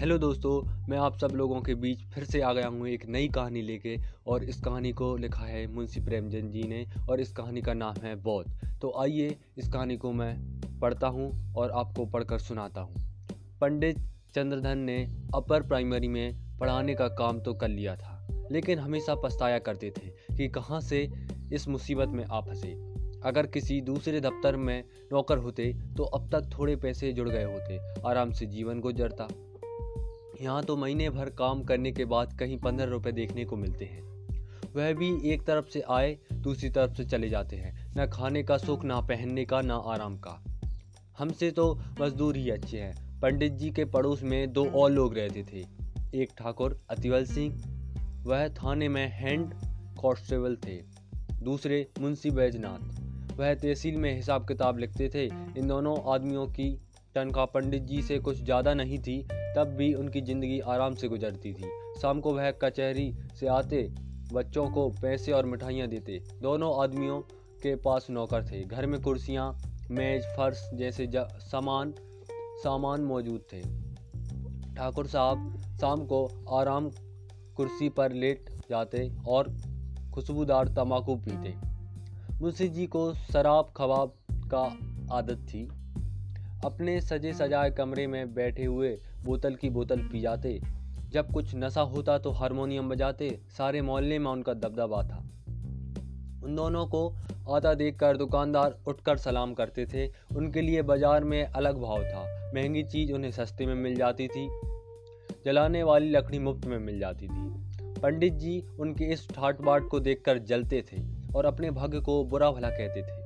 Hello दोस्तों, मैं आप सब लोगों के बीच फिर से आ गया हूँ एक नई कहानी लेके और इस कहानी को लिखा है मुंशी प्रेमचंद जी ने और इस कहानी का नाम है बौद्ध। तो आइए इस कहानी को मैं पढ़ता हूँ और आपको पढ़कर सुनाता हूँ। पंडित चंद्रधन ने अपर प्राइमरी में पढ़ाने का काम तो कर लिया था, लेकिन हमेशा पछताया करते थे कि कहाँ से इस मुसीबत में आ फंसे। अगर किसी दूसरे दफ्तर में नौकर होते तो अब तक थोड़े पैसे जुड़ गए होते, आराम से जीवन गुजरता। यहाँ तो महीने भर काम करने के बाद कहीं पंद्रह रुपये देखने को मिलते हैं। वह भी एक तरफ़ से आए, दूसरी तरफ़ से चले जाते हैं। न खाने का सुख ना पहनने का, ना आराम का। हमसे तो मजदूर ही अच्छे हैं। पंडित जी के पड़ोस में दो और लोग रहते थे। एक ठाकुर अतिवल सिंह, वह थाने में हैंड कॉन्स्टेबल थे। दूसरे मुंशी बैजनाथ, वह तहसील में हिसाब किताब लिखते थे। इन दोनों आदमियों की तनख्वाह पंडित जी से कुछ ज़्यादा नहीं थी तब भी उनकी ज़िंदगी आराम से गुजरती थी। शाम को वह कचहरी से आते, बच्चों को पैसे और मिठाइयाँ देते। दोनों आदमियों के पास नौकर थे। घर में कुर्सियाँ, मेज, फर्श जैसे सामान सामान मौजूद थे। ठाकुर साहब शाम को आराम कुर्सी पर लेट जाते और खुशबूदार तम्बाकू पीते। मुंशी जी को शराब खबाब का आदत थी। अपने सजे सजाए कमरे में बैठे हुए बोतल की बोतल पी जाते। जब कुछ नशा होता तो हारमोनियम बजाते। सारे मोहल्ले में उनका दबदबा था। उन दोनों को आता देखकर दुकानदार उठकर सलाम करते थे। उनके लिए बाज़ार में अलग भाव था। महँगी चीज़ उन्हें सस्ते में मिल जाती थी। जलाने वाली लकड़ी मुफ़्त में मिल जाती थी। पंडित जी उनके इस ठाट बाट को देखकर जलते थे और अपने भाग्य को बुरा भला कहते थे।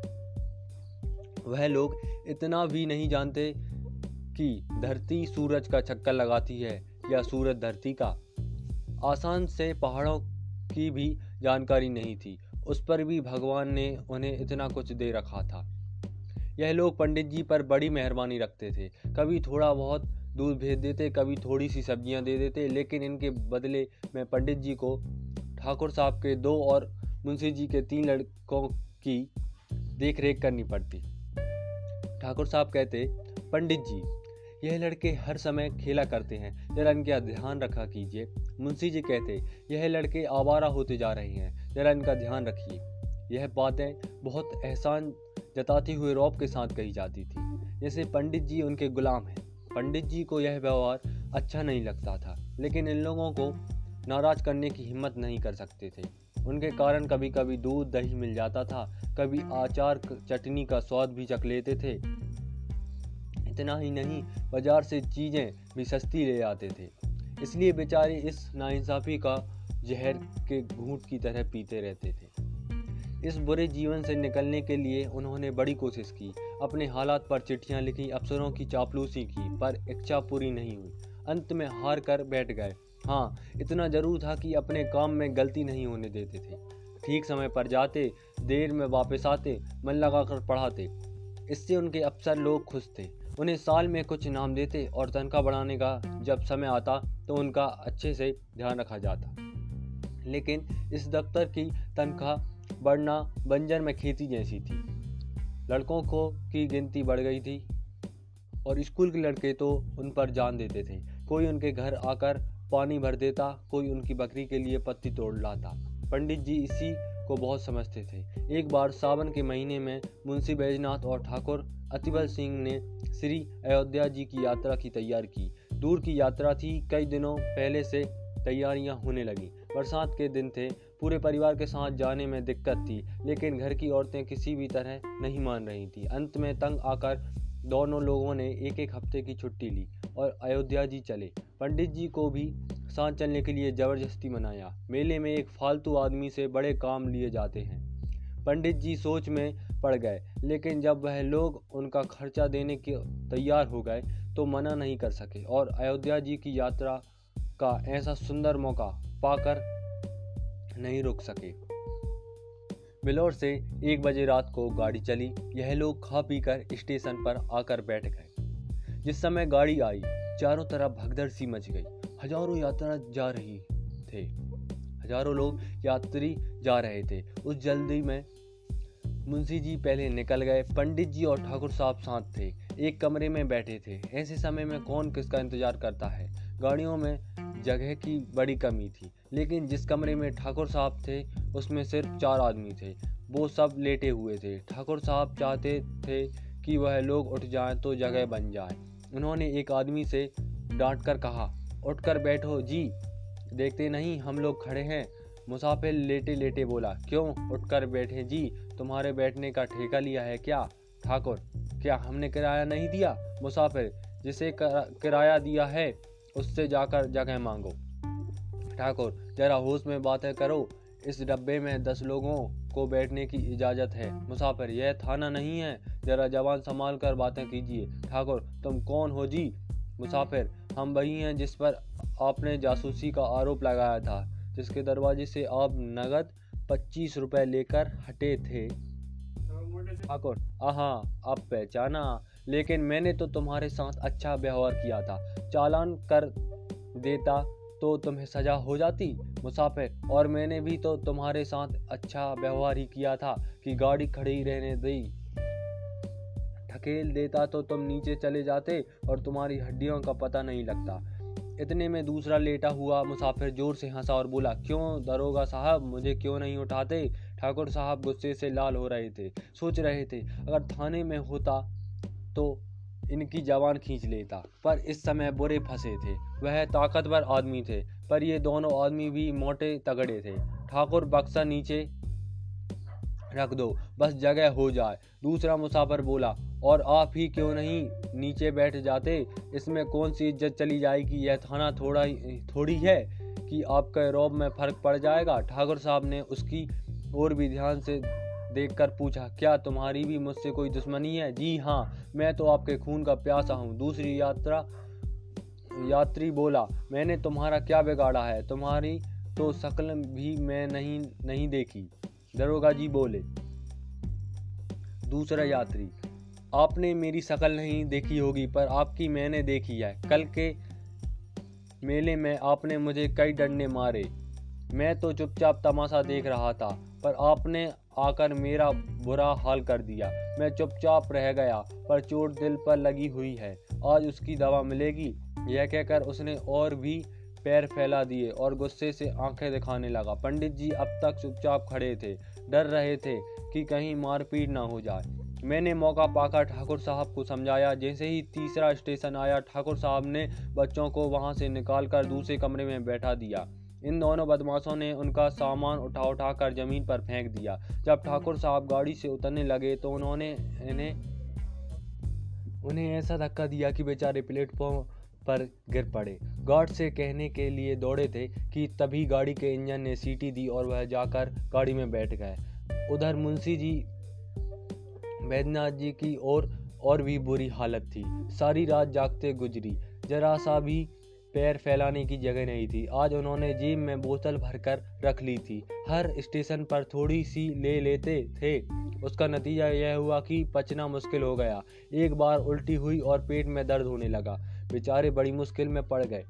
वह लोग इतना भी नहीं जानते कि धरती सूरज का चक्कर लगाती है या सूरज धरती का। आसान से पहाड़ों की भी जानकारी नहीं थी। उस पर भी भगवान ने उन्हें इतना कुछ दे रखा था। यह लोग पंडित जी पर बड़ी मेहरबानी रखते थे। कभी थोड़ा बहुत दूध भेज देते, कभी थोड़ी सी सब्ज़ियाँ दे देते, लेकिन इनके बदले में पंडित जी को, ठाकुर साहब के दो और मुंशी जी के तीन लड़कों की देख रेख करनी पड़ती। ठाकुर साहब कहते, पंडित जी यह लड़के हर समय खेला करते हैं। जरा इनका ध्यान रखा कीजिए। मुंशी जी कहते, यह लड़के आवारा होते जा रहे हैं। जरा इनका ध्यान रखिए। यह बातें बहुत एहसान जताते हुए रौब के साथ कही जाती थी। जैसे पंडित जी उनके गुलाम हैं। पंडित जी को यह व्यवहार अच्छा नहीं लगता था, लेकिन इन लोगों को नाराज़ करने की हिम्मत नहीं कर सकते थे। उनके कारण कभी कभी दूध, दही मिल जाता था। कभी आचार चटनी का स्वाद भी चख लेते थे। इतना ही नहीं, बाज़ार से चीज़ें भी सस्ती ले आते थे। इसलिए बेचारे इस नाइंसाफ़ी का जहर के घूट की तरह पीते रहते थे। इस बुरे जीवन से निकलने के लिए उन्होंने बड़ी कोशिश की। अपने हालात पर चिट्ठियाँ लिखी, अफसरों की चापलूसी की, पर इच्छा पूरी नहीं हुई। अंत में हार कर बैठ गए। हाँ इतना ज़रूर था कि अपने काम में गलती नहीं होने देते थे। ठीक समय पर जाते, देर में वापस आते, मन लगाकर पढ़ाते। इससे उनके अफसर लोग खुश थे। उन्हें साल में कुछ इनाम देते और तनख्वाह बढ़ाने का जब समय आता तो उनका अच्छे से ध्यान रखा जाता। लेकिन इस दफ्तर की तनख्वाह बढ़ना बंजर में खेती जैसी थी। लड़कों को की गिनती बढ़ गई थी और स्कूल के लड़के तो उन पर जान देते थे। कोई उनके घर आकर पानी भर देता, कोई उनकी बकरी के लिए पत्ती तोड़ लाता। पंडित जी इसी को बहुत समझते थे। एक बार सावन के महीने में मुंशी बैजनाथ और ठाकुर अतिबल सिंह ने श्री अयोध्या जी की यात्रा की तैयार की। दूर की यात्रा थी, कई दिनों पहले से तैयारियाँ होने लगी। बरसात के दिन थे, पूरे परिवार के साथ जाने में दिक्कत थी, लेकिन घर की औरतें किसी भी तरह नहीं मान रही थी। अंत में तंग आकर दोनों लोगों ने एक एक हफ़्ते की छुट्टी ली और अयोध्या जी चले। पंडित जी को भी साथ चलने के लिए ज़बरदस्ती मनाया। मेले में एक फालतू आदमी से बड़े काम लिए जाते हैं। पंडित जी सोच में पड़ गए, लेकिन जब वह लोग उनका खर्चा देने के तैयार हो गए तो मना नहीं कर सके। और अयोध्या जी की यात्रा का ऐसा सुंदर मौका पाकर नहीं रुक सके। बिलौर से एक बजे रात को गाड़ी चली। यह लोग खा पी कर स्टेशन पर आकर बैठ गए। जिस समय गाड़ी आई, चारों तरफ़ भगदड़ सी मच गई। हज़ारों यात्रा जा रही थे। हज़ारों लोग यात्री जा रहे थे। उस जल्दी में मुंशी जी पहले निकल गए। पंडित जी और ठाकुर साहब साथ थे। एक कमरे में बैठे थे। ऐसे समय में कौन किसका इंतज़ार करता है? गाड़ियों में जगह की बड़ी कमी थी। लेकिन जिस कमरे में ठाकुर साहब थे, उसमें सिर्फ़ चार आदमी थे। वो सब लेटे हुए थे। ठाकुर साहब चाहते थे कि वह लोग उठ जाएँ तो जगह बन जाए। उन्होंने एक आदमी से डांट कर कहा उठकर बैठो। जी, देखते नहीं, हम लोग खड़े हैं। मुसाफिर लेटे लेटे बोला, क्यों उठकर बैठे जी, तुम्हारे बैठने का ठेका लिया है क्या? ठाकुर, क्या हमने किराया नहीं दिया? मुसाफिर, जिसे किराया दिया है, उससे जाकर जगह मांगो। ठाकुर, जरा होश में बातें करो। इस डब्बे में दस लोगों को बैठने की इजाज़त है। मुसाफिर, यह थाना नहीं है। जरा जवान संभाल कर बातें कीजिए। ठाकुर, तुम कौन हो? जी, मुसाफिर हम वही हैं जिस पर आपने जासूसी का आरोप लगाया था, जिसके दरवाजे से आप नगद पच्चीस रुपए लेकर हटे थे। ठाकुर, आहा, अब पहचाना। लेकिन मैंने तो तुम्हारे साथ अच्छा व्यवहार किया था। चालान कर देता तो तुम्हें सजा हो जाती, मुसाफिर। और मैंने भी तो तुम्हारे साथ अच्छा व्यवहार ही किया था कि गाड़ी खड़ी रहने दी ठकेल देता तो तुम नीचे चले जाते और तुम्हारी हड्डियों का पता नहीं लगता। इतने में दूसरा लेटा हुआ मुसाफिर ज़ोर से हंसा और बोला, क्यों दरोगा साहब, मुझे क्यों नहीं उठाते? ठाकुर साहब गुस्से से लाल हो रहे थे, सोच रहे थे, अगर थाने में होता तो इनकी जवान खींच लेता। पर इस समय बुरे फंसे थे। वह ताकतवर आदमी थे, पर ये दोनों आदमी भी मोटे तगड़े थे। ठाकुर, बक्सा नीचे रख दो, बस जगह हो जाए। दूसरा मुसाफिर बोला और आप ही क्यों नहीं नीचे बैठ जाते? इसमें कौन सी इज़्ज़त चली जाएगी? यह थाना थोड़ा थोड़ी है कि आपके रौब में फ़र्क पड़ जाएगा। ठाकुर साहब ने उसकी और भी ध्यान से देखकर पूछा, क्या तुम्हारी भी मुझसे कोई दुश्मनी है? जी हाँ मैं तो आपके खून का प्यासा हूँ। दूसरी यात्रा, यात्री बोला, मैंने तुम्हारा क्या बिगाड़ा है? तुम्हारी तो शक्ल भी मैं नहीं नहीं देखी। दरोगा जी बोले, दूसरा यात्री आपने मेरी शक्ल नहीं देखी होगी, पर आपकी मैंने देखी है। कल के मेले में आपने मुझे कई डंडे मारे। मैं तो चुपचाप तमाशा देख रहा था, पर आपने आकर मेरा बुरा हाल कर दिया। मैं चुपचाप रह गया, पर चोट दिल पर लगी हुई है। आज उसकी दवा मिलेगी? यह कहकर उसने और भी पैर फैला दिए और गुस्से से आँखें दिखाने लगा। पंडित जी अब तक चुपचाप खड़े थे। डर रहे थे कि कहीं मारपीट ना हो जाए। मैंने मौका पाकर ठाकुर साहब को समझाया। जैसे ही तीसरा स्टेशन आया, ठाकुर साहब ने बच्चों को वहाँ से निकाल कर दूसरे कमरे में बैठा दिया। इन दोनों बदमाशों ने उनका सामान उठा उठा कर ज़मीन पर फेंक दिया। जब ठाकुर साहब गाड़ी से उतरने लगे तो उन्होंने इन्हें, उन्हें ऐसा धक्का दिया कि बेचारे प्लेटफॉर्म पर गिर पड़े। गार्ड से कहने के लिए दौड़े थे कि तभी गाड़ी के इंजन ने सीटी दी और वह जाकर गाड़ी में बैठ गए। उधर मुंशी जी वैद्यनाथ जी की और और भी बुरी हालत थी। सारी रात जागते गुजरी। जरा सा भी पैर फैलाने की जगह नहीं थी। आज उन्होंने जेब में बोतल भरकर रख ली थी। हर स्टेशन पर थोड़ी सी ले लेते थे। उसका नतीजा यह हुआ कि पचना मुश्किल हो गया। एक बार उल्टी हुई और पेट में दर्द होने लगा। बेचारे बड़ी मुश्किल में पड़ गए।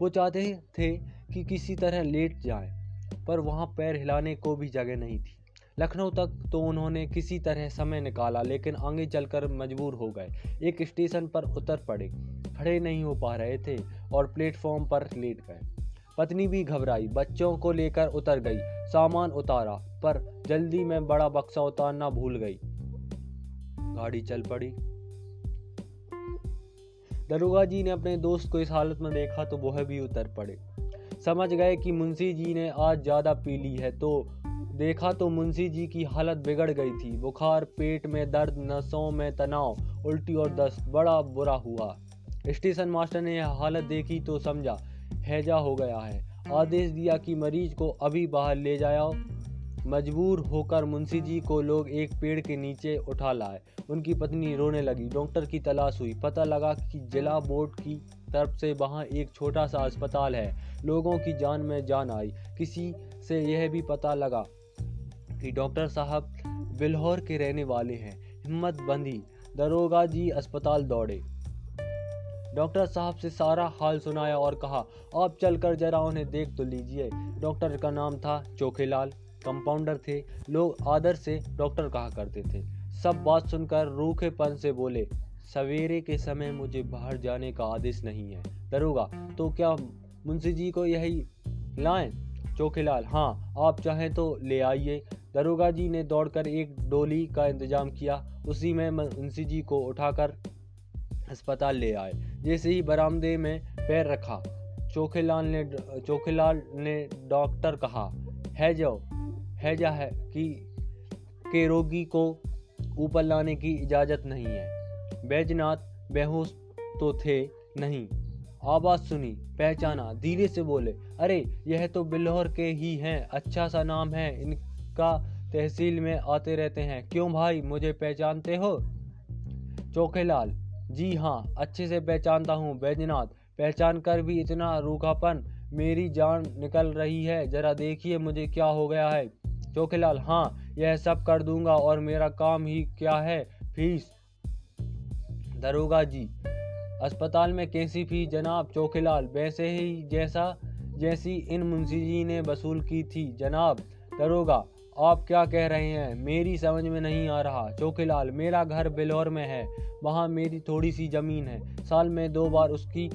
वो चाहते थे कि किसी तरह लेट जाएँ, पर वहाँ पैर हिलाने को भी जगह नहीं थी। लखनऊ तक तो उन्होंने किसी तरह समय निकाला, लेकिन आगे चलकर मजबूर हो गए। एक स्टेशन पर उतर पड़े। खड़े नहीं हो पा रहे थे और प्लेटफॉर्म पर लेट गए। पत्नी भी घबराई। बच्चों को लेकर उतर गई। सामान उतारा, पर जल्दी में बड़ा बक्सा उतारना भूल गई। गाड़ी चल पड़ी। दरोगा जी ने अपने दोस्त को इस हालत में देखा तो वह भी उतर पड़े। समझ गए कि मुंशी जी ने आज ज़्यादा पी ली है तो देखा तो मुंशी जी की हालत बिगड़ गई थी। बुखार, पेट में दर्द, नसों में तनाव, उल्टी और दस्त, बड़ा बुरा हुआ। स्टेशन मास्टर ने हालत देखी तो समझा, हैजा हो गया है। आदेश दिया कि मरीज़ को अभी बाहर ले जाओ। मजबूर होकर मुंशी जी को लोग एक पेड़ के नीचे उठा लाए। उनकी पत्नी रोने लगी। डॉक्टर की तलाश हुई। पता लगा कि जिला बोर्ड की तरफ़ से वहाँ एक छोटा सा अस्पताल है। लोगों की जान में जान आई। किसी से यह भी पता लगा। कि डॉक्टर साहब बिल्हौर के रहने वाले हैं। हिम्मत बंधी दरोगा जी अस्पताल दौड़े। डॉक्टर साहब से सारा हाल सुनाया और कहा, आप चलकर जरा उन्हें देख तो लीजिए। डॉक्टर का नाम था चोखेलाल। कंपाउंडर थे। लोग आदर से डॉक्टर कहा करते थे। सब बात सुनकर रूखेपन से बोले, सवेरे के समय मुझे बाहर जाने का आदेश नहीं है। दरोगा तो क्या मुंशी जी को यही लाएँ? चोखेलाल हाँ आप चाहें तो ले आइए। दरोगा जी ने दौड़कर एक डोली का इंतज़ाम किया। उसी में मुंशी जी को उठाकर अस्पताल ले आए। जैसे ही बरामदे में पैर रखा, चोखेलाल ने चोखेलाल ने डॉक्टर कहा, है जो है जा है कि के रोगी को ऊपर लाने की इजाज़त नहीं है। बैजनाथ बेहोश तो थे नहीं। आवाज़ सुनी, पहचाना, धीरे से बोले, अरे, यह तो बिल्हौर के ही हैं। अच्छा सा नाम है इनका तहसील में आते रहते हैं। क्यों भाई? मुझे पहचानते हो? चौकेलाल जी हाँ अच्छे से पहचानता हूँ, बैजनाथ। पहचान कर भी इतना रूखापन, मेरी जान निकल रही है। जरा देखिए मुझे क्या हो गया है। चौकेलाल हाँ यह सब कर दूँगा और मेरा काम ही क्या है? फ़ीस? दरोगा जी, अस्पताल में कैसी फ़ीस जनाब चौकेलाल वैसे ही जैसा, जैसी इन मुंशी जी ने वसूल की थी। जनाब, दरोगा आप क्या कह रहे हैं? मेरी समझ में नहीं आ रहा। चौकेलाल, मेरा घर बिलौर में है। वहाँ मेरी थोड़ी सी ज़मीन है। साल में दो बार उसकी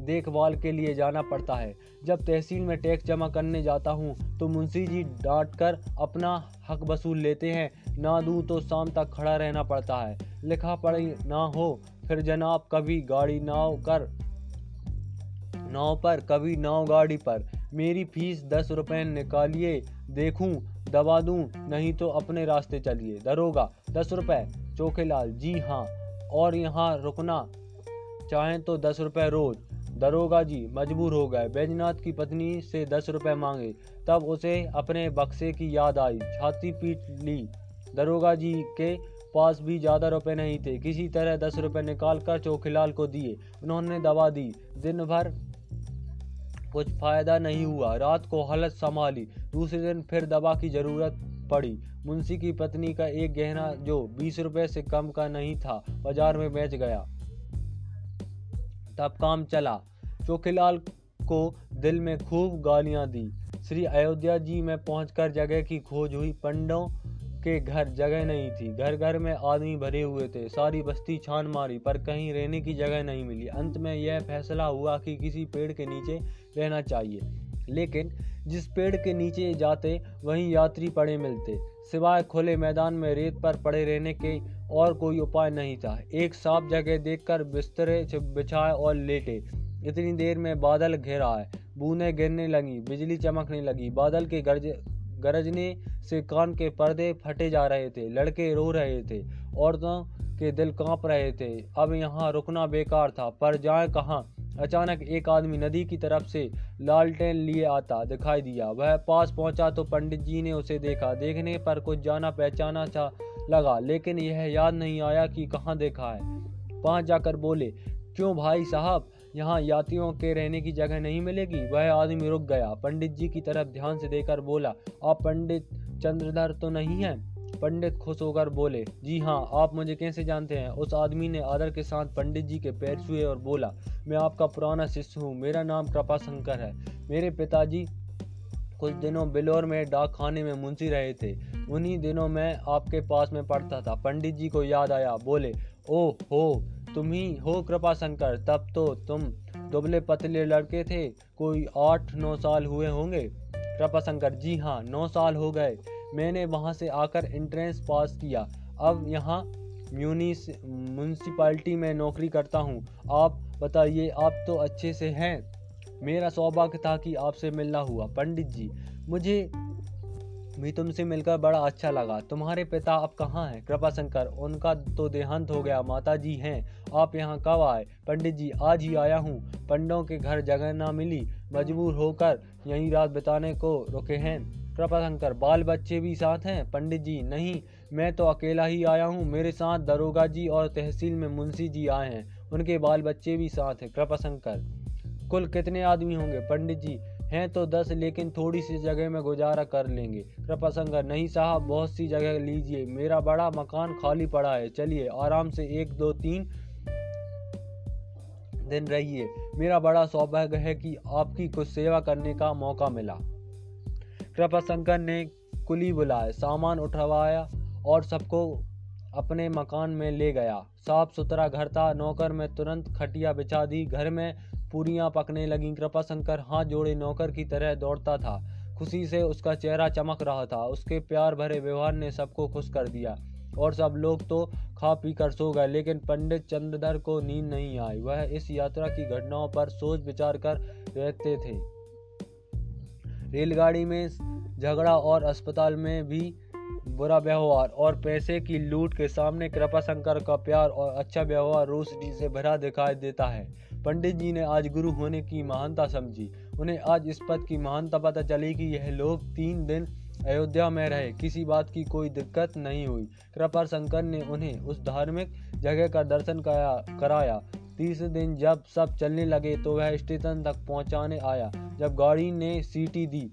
देखभाल के लिए जाना पड़ता है। जब तहसील में टैक्स जमा करने जाता हूँ तो मुंशी जी डांट कर अपना हक वसूल लेते हैं। ना दूँ तो शाम तक खड़ा रहना पड़ता है। लिखा पढ़ी ना हो, फिर जनाब कभी गाड़ी नाव कर, नाव पर, कभी नाव गाड़ी पर। मेरी फ़ीस दस रुपये निकालिए, देखूँ दबा दूँ, नहीं तो अपने रास्ते चलिए। दरोगा, दस रुपए। चौकेलाल जी हाँ। और यहाँ रुकना, चाहें तो दस रुपए रोज। दरोगा जी, मजबूर हो गए। बैजनाथ की पत्नी से दस रुपए मांगे। तब उसे अपने बक्से की याद आई। छाती पीट ली। दरोगा जी के पास भी ज़्यादा रुपए नहीं थे। किसी तरह दस रुपए निकाल कर चौखिलाल को दिए। उन्होंने दवा दी। दिन भर कुछ फ़ायदा नहीं हुआ। रात को हालत संभाली। दूसरे दिन फिर दवा की ज़रूरत पड़ी। मुंशी की पत्नी का एक गहना जो बीस रुपए से कम का नहीं था, बाज़ार में बेच गया। तब काम चला। चोखीलाल को दिल में खूब गालियाँ दी। श्री अयोध्या जी में पहुंचकर जगह की खोज हुई। पंडों के घर जगह नहीं थी। घर घर में आदमी भरे हुए थे, सारी बस्ती छान मारी, पर कहीं रहने की जगह नहीं मिली। अंत में यह फैसला हुआ कि किसी पेड़ के नीचे रहना चाहिए। लेकिन जिस पेड़ के नीचे जाते, वहीं यात्री पड़े मिलते। सिवाय खुले मैदान में रेत पर पड़े रहने के और कोई उपाय नहीं था। एक साफ़ जगह देखकर बिस्तरे बिछाए और लेटे। इतनी देर में बादल घेरा है बूंदें गिरने लगी, बिजली चमकने लगी, बादल के गरज गरजने से कान के पर्दे फटे जा रहे थे, लड़के रो रहे थे, औरतों के दिल काँप रहे थे। अब यहाँ रुकना बेकार था, पर जाए कहाँ? अचानक एक आदमी नदी की तरफ़ से लालटेन लिए आता दिखाई दिया। वह पास पहुँचा तो पंडित जी ने उसे देखा। देखने पर कुछ जाना पहचाना था लगा, लेकिन यह याद नहीं आया कि कहाँ देखा है। पास जाकर बोले, क्यों भाई साहब? यहाँ यात्रियों के रहने की जगह नहीं मिलेगी। वह आदमी रुक गया। पंडित जी की तरफ़ ध्यान से देकर बोला, आप पंडित चंद्रधर तो नहीं हैं? पंडित खुश होकर बोले, जी हाँ आप मुझे कैसे जानते हैं? उस आदमी ने आदर के साथ पंडित जी के पैर छुए और बोला, मैं आपका पुराना शिष्य हूँ। मेरा नाम कृपा शंकर है। मेरे पिताजी कुछ दिनों बिलोर में डाक खाने में मुंशी रहे थे। उन्हीं दिनों मैं आपके पास में पढ़ता था। पंडित जी को याद आया। बोले ओ हो तुम ही हो कृपा शंकर, तब तो तुम दुबले पतले लड़के थे। कोई आठ नौ साल हुए होंगे? कृपा शंकर, जी हाँ नौ साल हो गए। मैंने वहाँ से आकर इंट्रेंस पास किया। अब यहाँ म्यूनिस म्यूनसिपाल्टी में नौकरी करता हूँ। आप बताइए, आप तो अच्छे से हैं। मेरा सौभाग्य था कि आपसे मिलना हुआ। पंडित जी, मुझे भी तुमसे मिलकर बड़ा अच्छा लगा। तुम्हारे पिता अब कहाँ हैं? कृपा शंकर, उनका तो देहांत हो गया। माता जी हैं। आप यहाँ कब आए? पंडित जी, आज ही आया हूँ। पंडों के घर जगह ना मिली। मजबूर होकर यहीं रात बिताने को रुके हैं। कृपा शंकर बाल बच्चे भी साथ हैं? पंडित जी, नहीं। मैं तो अकेला ही आया हूँ। मेरे साथ दरोगा जी और तहसील में मुंशी जी आए हैं। उनके बाल बच्चे भी साथ हैं। कृपा शंकर, कुल कितने आदमी होंगे? पंडित जी हैं तो दस, लेकिन थोड़ी सी जगह में गुजारा कर लेंगे। कृपा शंकर नहीं साहब, बहुत सी जगह लीजिए। मेरा बड़ा मकान खाली पड़ा है। चलिए, आराम से एक, दो, तीन दिन रहिए। मेरा बड़ा सौभाग्य है कि आपकी कुछ सेवा करने का मौका मिला। कृपा शंकर ने कुली बुलाए सामान उठवाया और सबको अपने मकान में ले गया। साफ़ सुथरा घर था, नौकर में तुरंत खटिया बिछा दी, घर में पूरियाँ पकने लगी। कृपा शंकर हाथ जोड़े नौकर की तरह दौड़ता था। खुशी से उसका चेहरा चमक रहा था। उसके प्यार भरे व्यवहार ने सबको खुश कर दिया। और सब लोग तो खा पी कर सो गए, लेकिन पंडित चंद्रधर को नींद नहीं आई। वह इस यात्रा की घटनाओं पर सोच विचार कर रहते थे। रेलगाड़ी में झगड़ा और अस्पताल में भी बुरा व्यवहार और पैसे की लूट के सामने कृपा शंकर का प्यार और अच्छा व्यवहार रोशनी से भरा दिखाई देता है। पंडित जी ने आज गुरु होने की महानता समझी। उन्हें आज इस पद की महानता पता चली कि यह लोग तीन दिन अयोध्या में रहे। किसी बात की कोई दिक्कत नहीं हुई। कृपा शंकर ने उन्हें उस धार्मिक जगह का दर्शन कराया। तीसरे दिन जब सब चलने लगे तो वह स्टेशन तक पहुँचाने आया। जब गाड़ी ने सीटी दी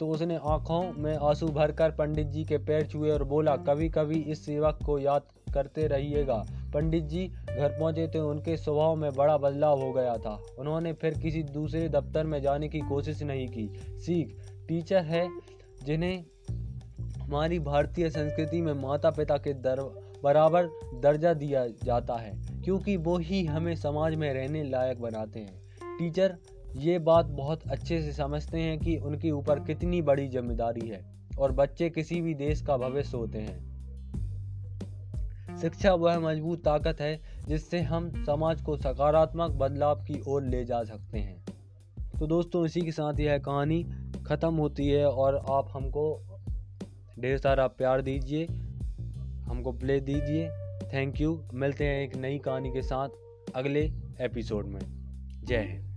तो उसने आँखों में आँसू भरकर पंडित जी के पैर छुए और बोला कभी कभी इस सेवक को याद करते रहिएगा। पंडित जी घर पहुँचे तो उनके स्वभाव में बड़ा बदलाव हो गया था। उन्होंने फिर किसी दूसरे दफ्तर में जाने की कोशिश नहीं की। सीख, टीचर है जिन्हें हमारी भारतीय संस्कृति में माता पिता के दर, बराबर दर्जा दिया जाता है, क्योंकि वो ही हमें समाज में रहने लायक बनाते हैं। टीचर, ये बात बहुत अच्छे से समझते हैं कि उनके ऊपर कितनी बड़ी ज़िम्मेदारी है और बच्चे किसी भी देश का भविष्य होते हैं। शिक्षा वह मज़बूत ताकत है जिससे हम समाज को सकारात्मक बदलाव की ओर ले जा सकते हैं। तो दोस्तों, इसी के साथ यह कहानी ख़त्म होती है और आप हमको ढेर सारा प्यार दीजिए, हमको प्ले दीजिए। थैंक यू मिलते हैं एक नई कहानी के साथ अगले एपिसोड में। जय हिंद।